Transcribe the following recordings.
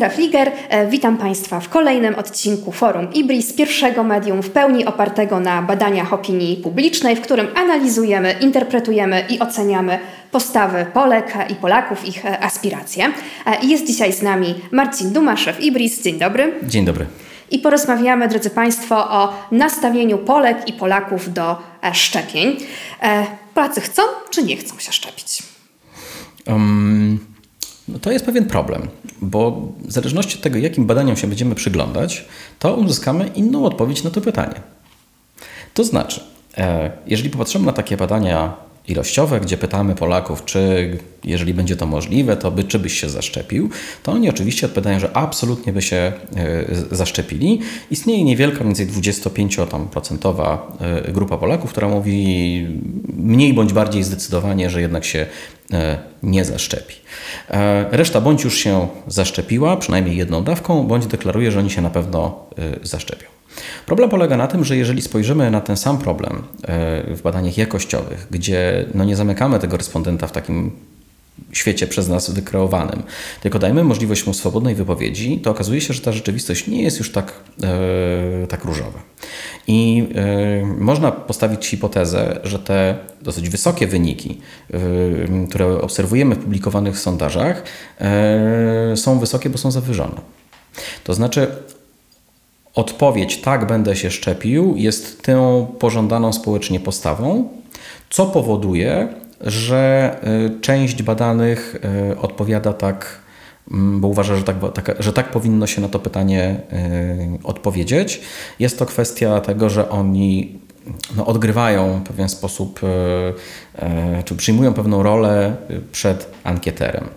Estera Fliger, e, witam Państwa w kolejnym odcinku Forum Ibris, pierwszego medium w pełni opartego na badaniach opinii publicznej, w którym analizujemy, interpretujemy i oceniamy postawy Polek i Polaków, ich e, aspiracje. E, jest dzisiaj z nami Marcin Duma, szef Ibris. Dzień dobry. Dzień dobry. I porozmawiamy, drodzy Państwo, o nastawieniu Polek i Polaków do szczepień. Polacy chcą czy nie chcą się szczepić? Um, no to jest pewien problem, bo w zależności od tego, jakim badaniom się będziemy przyglądać, to uzyskamy inną odpowiedź na to pytanie. To znaczy, e, jeżeli popatrzymy na takie badania ilościowe, gdzie pytamy Polaków, czy jeżeli będzie to możliwe, to by, czy byś się zaszczepił, to oni oczywiście odpowiadają, że absolutnie by się e, zaszczepili. Istnieje niewielka, więcej 25% e, grupa Polaków, która mówi mniej bądź bardziej zdecydowanie, że jednak się e, nie zaszczepi. Reszta bądź już się zaszczepiła, przynajmniej jedną dawką, bądź deklaruje, że oni się na pewno zaszczepią. Problem polega na tym, że jeżeli spojrzymy na ten sam problem e, w badaniach jakościowych, gdzie no nie zamykamy tego respondenta w takim świecie przez nas wykreowanym, tylko dajemy możliwość mu swobodnej wypowiedzi, to okazuje się, że ta rzeczywistość nie jest już tak, e, tak różowa. I e, można postawić hipotezę, że te dosyć wysokie wyniki, e, które obserwujemy w publikowanych sondażach, są wysokie, bo są zawyżone. To znaczy, odpowiedź tak, będę się szczepił, jest tą pożądaną społecznie postawą, co powoduje, że y, część badanych y, odpowiada tak, mm, bo uważa, że tak, że tak powinno się na to pytanie y, odpowiedzieć. Jest to kwestia tego, że oni no, odgrywają w pewien sposób, czy przyjmują pewną rolę przed ankieterem.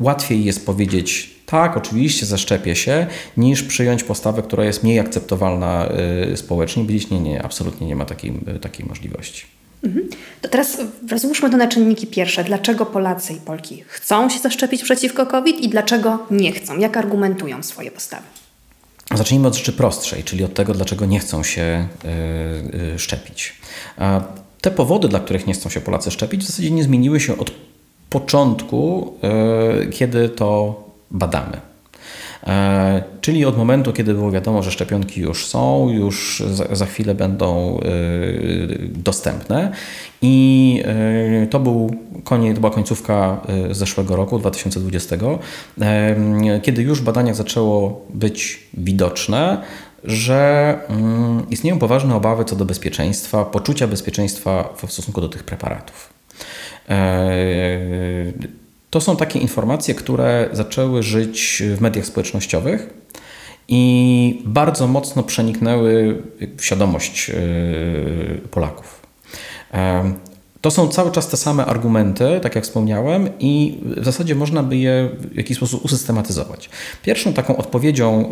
Łatwiej jest powiedzieć tak, oczywiście zaszczepię się, niż przyjąć postawę, która jest mniej akceptowalna y, społecznie. Powiedzieć nie, nie, absolutnie nie ma takiej, y, takiej możliwości. Mhm. To teraz rozłóżmy to na czynniki pierwsze. Dlaczego Polacy i Polki chcą się zaszczepić przeciwko COVID i dlaczego nie chcą? Jak argumentują swoje postawy? Zacznijmy od rzeczy prostszej, czyli od tego, dlaczego nie chcą się y, szczepić. Te powody, dla których nie chcą się Polacy szczepić, w zasadzie nie zmieniły się od początku, kiedy to badamy. E, czyli od momentu, kiedy było wiadomo, że szczepionki już są, już za, chwilę będą e, dostępne. I e, to, był koniec, to była końcówka zeszłego roku, 2020, kiedy już w badaniach zaczęło być widoczne, że mm, istnieją poważne obawy co do bezpieczeństwa, poczucia bezpieczeństwa w stosunku do tych preparatów. To są takie informacje, które zaczęły żyć w mediach społecznościowych i bardzo mocno przeniknęły w świadomość e, Polaków. To są cały czas te same argumenty, tak jak wspomniałem, i w zasadzie można by je w jakiś sposób usystematyzować. Pierwszą taką odpowiedzią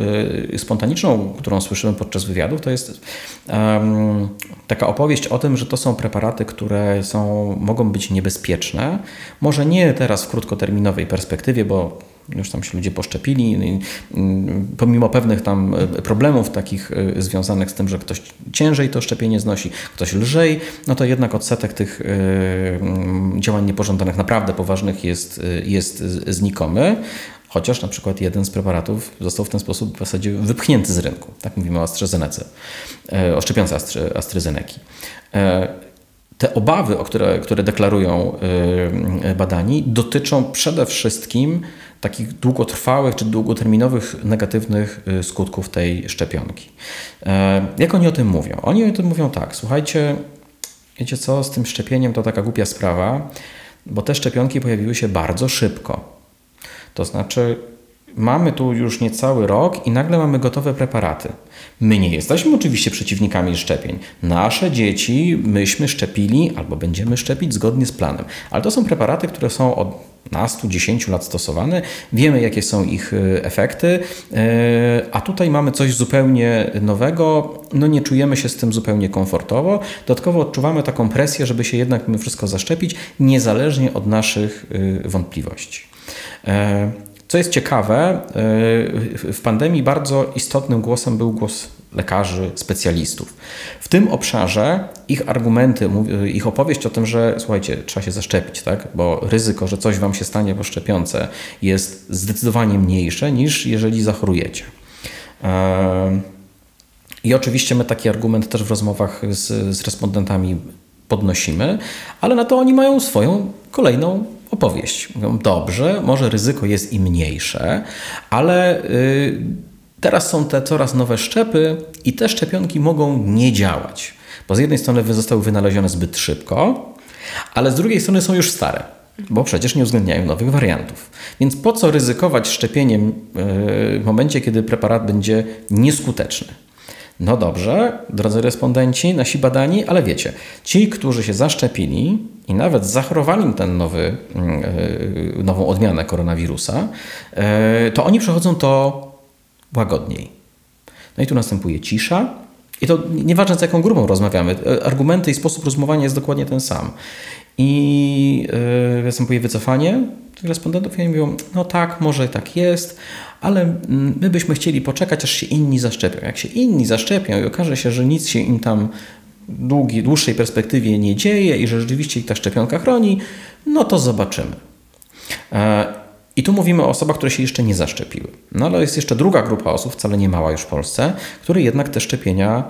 y, spontaniczną, którą słyszymy podczas wywiadów, to jest um, taka opowieść o tym, że to są preparaty, które są, mogą być niebezpieczne. Może nie teraz w krótkoterminowej perspektywie, bo już tam się ludzie poszczepili, pomimo pewnych tam e, problemów takich e, związanych z tym, że ktoś ciężej to szczepienie znosi, ktoś lżej, no to jednak odsetek tych e, działań niepożądanych, naprawdę poważnych jest, jest znikomy. Chociaż na przykład jeden z preparatów został w ten sposób w zasadzie wypchnięty z rynku. Tak mówimy o AstraZeneca, o szczepionce AstraZeneki. Te obawy, które, które deklarują badani, dotyczą przede wszystkim takich długotrwałych czy długoterminowych negatywnych y, skutków tej szczepionki. E, jak oni o tym mówią? Oni o tym mówią tak, słuchajcie, wiecie co, z tym szczepieniem to taka głupia sprawa, bo te szczepionki pojawiły się bardzo szybko. To znaczy, mamy tu już niecały rok i nagle mamy gotowe preparaty. My nie jesteśmy oczywiście przeciwnikami szczepień. Nasze dzieci myśmy szczepili albo będziemy szczepić zgodnie z planem, ale to są preparaty, które są od 15-10 lat stosowane, wiemy jakie są ich e, efekty, e, a tutaj mamy coś zupełnie nowego, no nie czujemy się z tym zupełnie komfortowo. Dodatkowo odczuwamy taką presję, żeby się jednak mimo wszystko zaszczepić, niezależnie od naszych e, wątpliwości. Co jest ciekawe, w pandemii bardzo istotnym głosem był głos lekarzy, specjalistów. W tym obszarze ich argumenty, ich opowieść o tym, że słuchajcie, trzeba się zaszczepić, tak? bo ryzyko, że coś wam się stanie po szczepionce jest zdecydowanie mniejsze niż jeżeli zachorujecie. I oczywiście my taki argument też w rozmowach z, z respondentami podnosimy, ale na to oni mają swoją kolejną opowieść. Dobrze, może ryzyko jest i mniejsze, ale y, teraz są te coraz nowe szczepy i te szczepionki mogą nie działać. Bo z jednej strony zostały wynalezione zbyt szybko, ale z drugiej strony są już stare, bo przecież nie uwzględniają nowych wariantów. Więc po co ryzykować szczepieniem y, w momencie, kiedy preparat będzie nieskuteczny? No dobrze, drodzy respondenci, nasi badani, ale wiecie, ci, którzy się zaszczepili i nawet zachorowali ten nowy, yy, nową odmianę koronawirusa, yy, to oni przechodzą to łagodniej. No i tu następuje cisza. I to nieważne z jaką grupą rozmawiamy, argumenty i sposób rozumowania jest dokładnie ten sam. I następuje wycofanie tych respondentów i oni mówią, no tak, może tak jest, ale mm, my byśmy chcieli poczekać, aż się inni zaszczepią. Jak się inni zaszczepią i okaże się, że nic się im tam długi, dłuższej perspektywie nie dzieje i że rzeczywiście ich ta szczepionka chroni, no to zobaczymy. E, I tu mówimy o osobach, które się jeszcze nie zaszczepiły. No ale jest jeszcze druga grupa osób, wcale nie mała już w Polsce, które jednak te szczepienia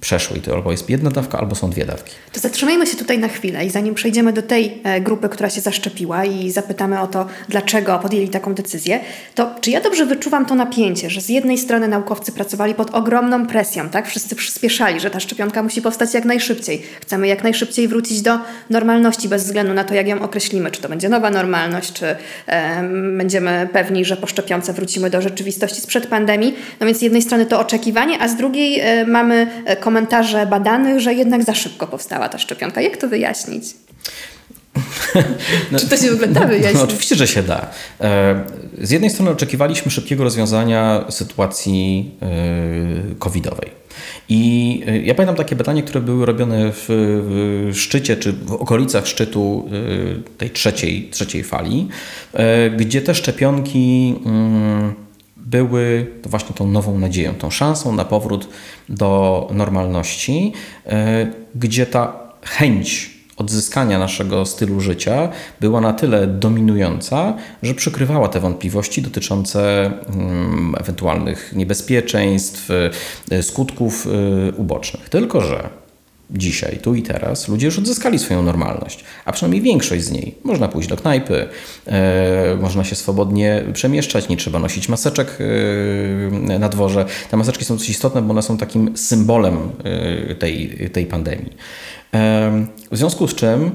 przeszły. I to albo jest jedna dawka, albo są dwie dawki. To zatrzymajmy się tutaj na chwilę i zanim przejdziemy do tej e, grupy, która się zaszczepiła i zapytamy o to, dlaczego podjęli taką decyzję, to czy ja dobrze wyczuwam to napięcie, że z jednej strony naukowcy pracowali pod ogromną presją, tak? Wszyscy przyspieszali, że ta szczepionka musi powstać jak najszybciej. Chcemy jak najszybciej wrócić do normalności bez względu na to, jak ją określimy. Czy to będzie nowa normalność, czy e, będziemy pewni, że po szczepionce wrócimy do rzeczywistości sprzed pandemii. No więc z jednej strony to oczekiwanie, a z drugiej e, mamy e, komentarze badanych, że jednak za szybko powstała ta szczepionka. Jak to wyjaśnić? No, Czy to się w ogóle da no, wyjaśnić? No, oczywiście, że się da. E, z jednej strony oczekiwaliśmy szybkiego rozwiązania sytuacji e, covidowej. I e, ja pamiętam takie badania, które były robione w, szczycie czy w okolicach szczytu tej trzeciej, trzeciej fali, gdzie te szczepionki mm, były właśnie tą nową nadzieją, tą szansą na powrót do normalności, e, gdzie ta chęć odzyskania naszego stylu życia była na tyle dominująca, że przykrywała te wątpliwości dotyczące mm, ewentualnych niebezpieczeństw, e, skutków e, ubocznych. Tylko, że dzisiaj, tu i teraz, ludzie już odzyskali swoją normalność, a przynajmniej większość z niej. Można pójść do knajpy, e, można się swobodnie przemieszczać, nie trzeba nosić maseczek e, na dworze. Te maseczki są dosyć istotne, bo one są takim symbolem e, tej, tej pandemii. W związku z czym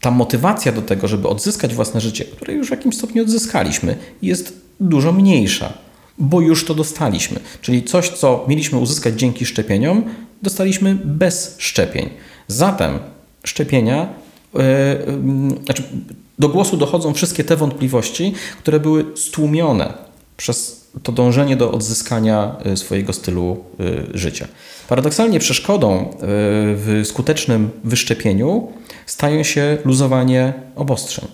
ta motywacja do tego, żeby odzyskać własne życie, które już w jakimś stopniu odzyskaliśmy, jest dużo mniejsza bo już to dostaliśmy. Czyli coś, co mieliśmy uzyskać dzięki szczepieniom, dostaliśmy bez szczepień. Zatem szczepienia, yy, znaczy do głosu dochodzą wszystkie te wątpliwości, które były stłumione przez to dążenie do odzyskania e, swojego stylu życia. Paradoksalnie przeszkodą w skutecznym wyszczepieniu stają się luzowanie obostrzeń.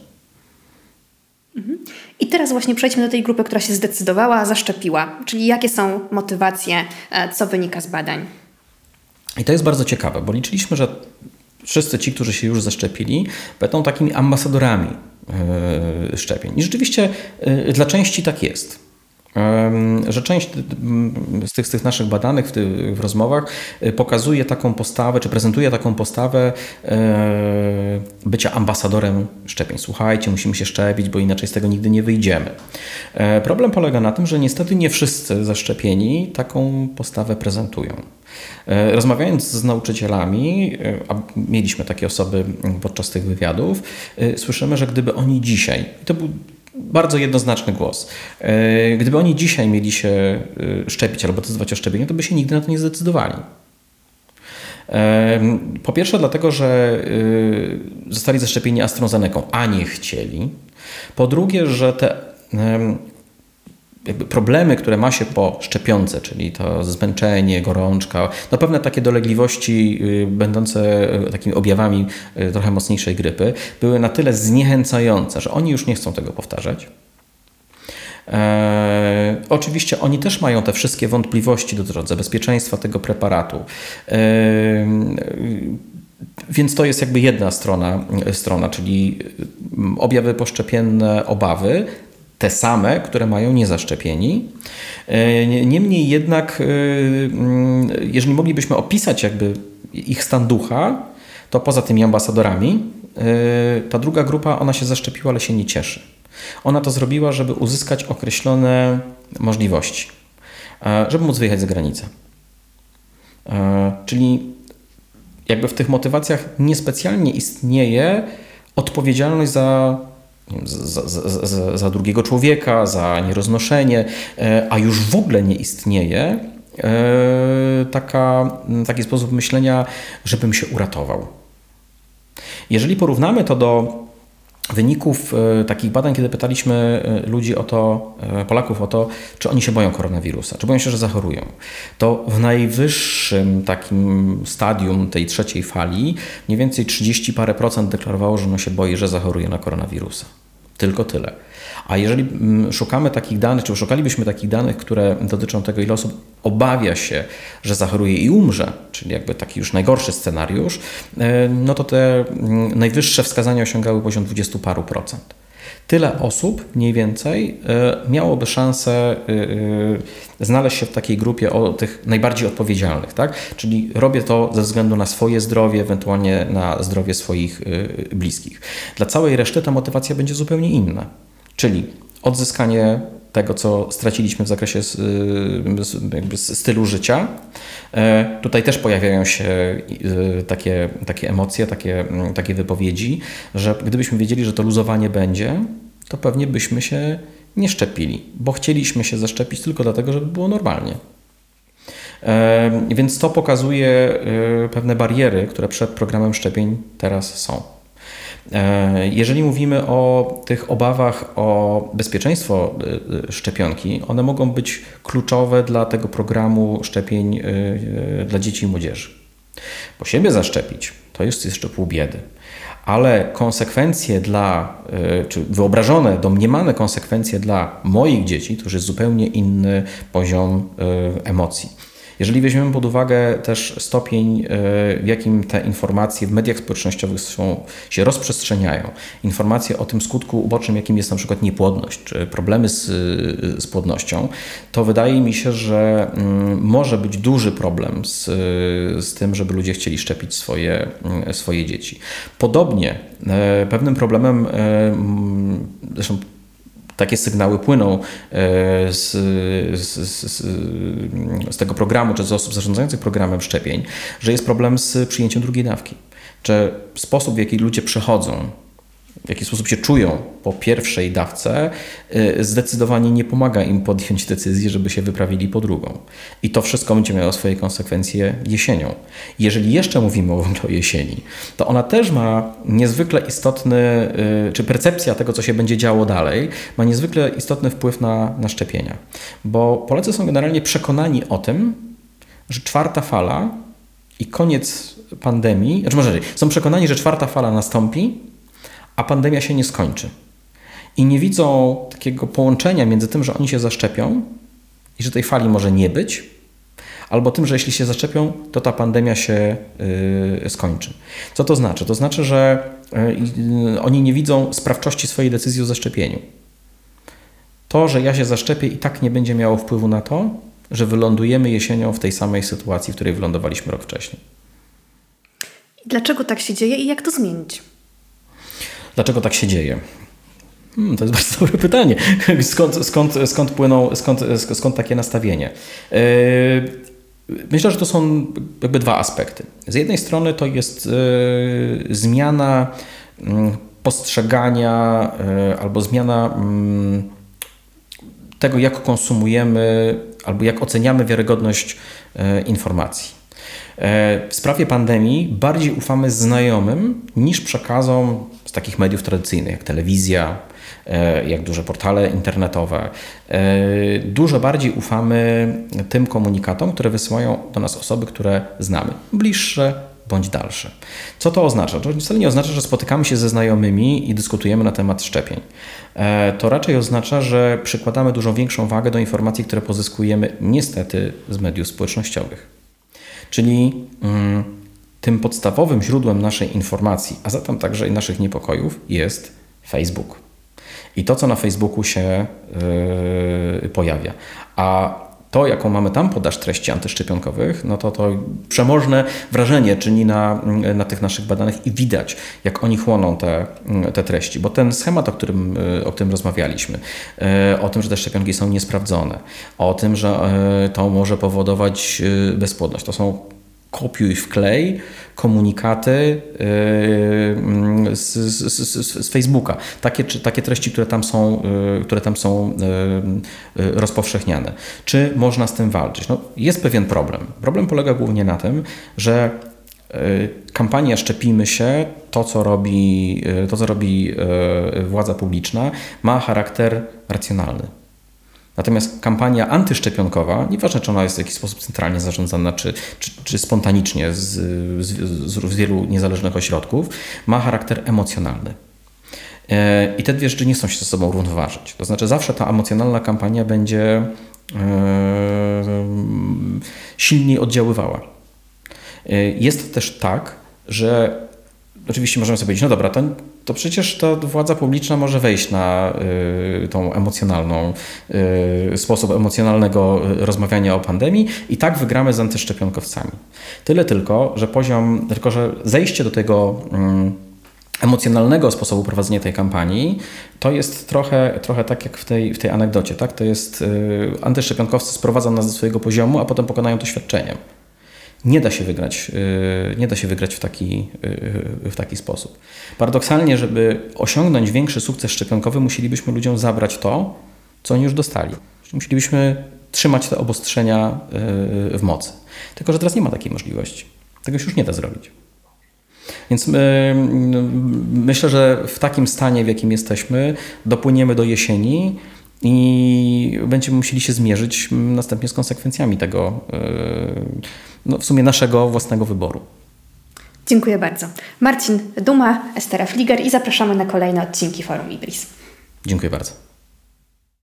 Mhm. I teraz właśnie przejdźmy do tej grupy, która się zdecydowała, zaszczepiła. Czyli jakie są motywacje, co wynika z badań? I to jest bardzo ciekawe, bo liczyliśmy, że wszyscy ci, którzy się już zaszczepili, będą takimi ambasadorami e, szczepień. I rzeczywiście e, dla części tak jest że część z tych, z tych naszych badanych w, tych, w rozmowach y, pokazuje taką postawę, czy prezentuje taką postawę e, bycia ambasadorem szczepień. Słuchajcie, musimy się szczepić, bo inaczej z tego nigdy nie wyjdziemy. E, problem polega na tym, że niestety nie wszyscy zaszczepieni taką postawę prezentują. E, rozmawiając z nauczycielami, a mieliśmy takie osoby podczas tych wywiadów, słyszymy, że gdyby oni dzisiaj, to był bardzo jednoznaczny głos. E, gdyby oni dzisiaj mieli się e, szczepić albo decydować o szczepieniu, to by się nigdy na to nie zdecydowali. E, po pierwsze, dlatego, że zostali zaszczepieni AstraZeneką, a nie chcieli. Po drugie, że te jakby problemy, które ma się po szczepionce, czyli to zmęczenie, gorączka, no pewne takie dolegliwości y, będące y, takimi objawami y, trochę mocniejszej grypy, były na tyle zniechęcające, że oni już nie chcą tego powtarzać. E, oczywiście oni też mają te wszystkie wątpliwości dotyczące bezpieczeństwa tego preparatu. E, więc to jest jakby jedna strona, strona czyli objawy poszczepienne, obawy, te same, które mają niezaszczepieni. E, niemniej jednak, e, mm, jeżeli moglibyśmy opisać jakby ich stan ducha, to poza tymi ambasadorami, e, ta druga grupa, ona się zaszczepiła, ale się nie cieszy. Ona to zrobiła, żeby uzyskać określone możliwości, żeby móc wyjechać za granicę. Czyli jakby w tych motywacjach niespecjalnie istnieje odpowiedzialność za za, za, za, drugiego człowieka, za nieroznoszenie, e, a już w ogóle nie istnieje e, taka, taki sposób myślenia, żebym się uratował. Jeżeli porównamy to do wyników e, takich badań, kiedy pytaliśmy ludzi o to, Polaków o to, czy oni się boją koronawirusa, czy boją się, że zachorują, to w najwyższym takim stadium tej trzeciej fali mniej więcej 30 parę procent deklarowało, że ono się boi, że zachoruje na koronawirusa. Tylko tyle. A jeżeli mm, szukamy takich danych, czy szukalibyśmy takich danych, które dotyczą tego, ile osób obawia się, że zachoruje i umrze, czyli jakby taki już najgorszy scenariusz, e, no to te mm, najwyższe wskazania osiągały poziom 20 paru procent. Tyle osób mniej więcej e, miałoby szansę e, znaleźć się w takiej grupie o tych najbardziej odpowiedzialnych, tak? Czyli robię to ze względu na swoje zdrowie, ewentualnie na zdrowie swoich bliskich. Dla całej reszty ta motywacja będzie zupełnie inna. Czyli odzyskanie tego, co straciliśmy w zakresie jakby stylu życia. E, tutaj też pojawiają się e, takie, takie emocje, takie, mm, takie wypowiedzi, że gdybyśmy wiedzieli, że to luzowanie będzie, to pewnie byśmy się nie szczepili, bo chcieliśmy się zaszczepić tylko dlatego, żeby było normalnie. E, więc to pokazuje pewne bariery, które przed programem szczepień teraz są. E, jeżeli mówimy o tych obawach o bezpieczeństwo e, e, szczepionki, one mogą być kluczowe dla tego programu szczepień dla dzieci i młodzieży. Bo siebie zaszczepić to jest jeszcze pół biedy ale konsekwencje dla, czy wyobrażone, domniemane konsekwencje dla moich dzieci to już jest zupełnie inny poziom emocji. Jeżeli weźmiemy pod uwagę też stopień, e, w jakim te informacje w mediach społecznościowych są, się rozprzestrzeniają, informacje o tym skutku ubocznym, jakim jest na przykład niepłodność, czy problemy z, z płodnością, to wydaje mi się, że mm, może być duży problem z, z tym, żeby ludzie chcieli szczepić swoje, mm, swoje dzieci. Podobnie e, pewnym problemem, e, zresztą takie sygnały płyną e, z, z, z, z, tego programu, czy z osób zarządzających programem szczepień, że jest problem z przyjęciem drugiej dawki. Czy sposób, w jaki ludzie przechodzą w jaki sposób się czują po pierwszej dawce, y, zdecydowanie nie pomaga im podjąć decyzji, żeby się wyprawili po drugą. I to wszystko będzie miało swoje konsekwencje jesienią. Jeżeli jeszcze mówimy o jesieni, to ona też ma niezwykle istotny, y, czy percepcja tego, co się będzie działo dalej, ma niezwykle istotny wpływ na, na szczepienia. Bo Polacy są generalnie przekonani o tym, że czwarta fala i koniec pandemii, znaczy może są przekonani, że czwarta fala nastąpi a pandemia się nie skończy. I nie widzą takiego połączenia między tym, że oni się zaszczepią i że tej fali może nie być, albo tym, że jeśli się zaszczepią, to ta pandemia się yy, skończy. Co to znaczy? To znaczy, że yy, oni nie widzą sprawczości swojej decyzji o zaszczepieniu. To, że ja się zaszczepię i tak nie będzie miało wpływu na to, że wylądujemy jesienią w tej samej sytuacji, w której wylądowaliśmy rok wcześniej. Dlaczego tak się dzieje i jak to zmienić? Dlaczego tak się dzieje? Hmm, to jest bardzo dobre pytanie. Skąd, skąd, skąd płyną, skąd, skąd takie nastawienie? Yy, myślę, że to są jakby dwa aspekty. Z jednej strony to jest yy, zmiana mm, postrzegania yy, albo zmiana mm, tego, jak konsumujemy albo jak oceniamy wiarygodność informacji. W sprawie pandemii bardziej ufamy znajomym niż przekazom z takich mediów tradycyjnych jak telewizja, jak duże portale internetowe. Dużo bardziej ufamy tym komunikatom, które wysyłają do nas osoby, które znamy, bliższe bądź dalsze. Co to oznacza? To wcale nie oznacza, że spotykamy się ze znajomymi i dyskutujemy na temat szczepień. To raczej oznacza, że przykładamy dużo większą wagę do informacji, które pozyskujemy niestety z mediów społecznościowych. Czyli mm, tym podstawowym źródłem naszej informacji, a zatem także i naszych niepokojów jest Facebook. I to, co na Facebooku się yy, pojawia. A to, jaką mamy tam podaż treści antyszczepionkowych, no to to przemożne wrażenie czyni na, na tych naszych badanych i widać, jak oni chłoną te, te treści. Bo ten schemat, o którym, o którym rozmawialiśmy, o tym, że te szczepionki są niesprawdzone, o tym, że to może powodować bezpłodność, to są kopiuj wklej komunikaty yy, z, z, z, z, Facebooka. Takie, takie treści, które tam są, yy, które tam są yy, rozpowszechniane. Czy można z tym walczyć? No, jest pewien problem. Problem polega głównie na tym, że kampania Szczepimy się, to co robi, to, co robi władza publiczna, ma charakter racjonalny. Natomiast kampania antyszczepionkowa, nieważne czy ona jest w jakiś sposób centralnie zarządzana, czy, czy, czy spontanicznie z, z, z, wielu niezależnych ośrodków, ma charakter emocjonalny. E, I te dwie rzeczy nie chcą się ze sobą równoważyć. To znaczy, zawsze ta emocjonalna kampania będzie e, silniej oddziaływała. E, jest też tak, że oczywiście możemy sobie powiedzieć, no dobra, to, to przecież ta władza publiczna może wejść na y, tą emocjonalną, y, sposób emocjonalnego rozmawiania o pandemii i tak wygramy z antyszczepionkowcami. Tyle tylko, że poziom, tylko że zejście do tego y, emocjonalnego sposobu prowadzenia tej kampanii, to jest trochę, trochę tak jak w tej, w tej anegdocie. Tak? To jest y, antyszczepionkowcy sprowadzą nas do swojego poziomu, a potem pokonają doświadczeniem nie da się wygrać, y, nie da się wygrać w taki, y, w taki sposób. Paradoksalnie, żeby osiągnąć większy sukces szczepionkowy, musielibyśmy ludziom zabrać to, co oni już dostali. Musielibyśmy trzymać te obostrzenia y, w mocy. Tylko, że teraz nie ma takiej możliwości. Tego się już nie da zrobić. Więc my, myślę, że w takim stanie, w jakim jesteśmy, dopłyniemy do jesieni i będziemy musieli się zmierzyć następnie z konsekwencjami tego, no, w sumie naszego własnego wyboru. Dziękuję bardzo. Marcin Duma, Estera Fliger i zapraszamy na kolejne odcinki Forum Ibris. Dziękuję bardzo.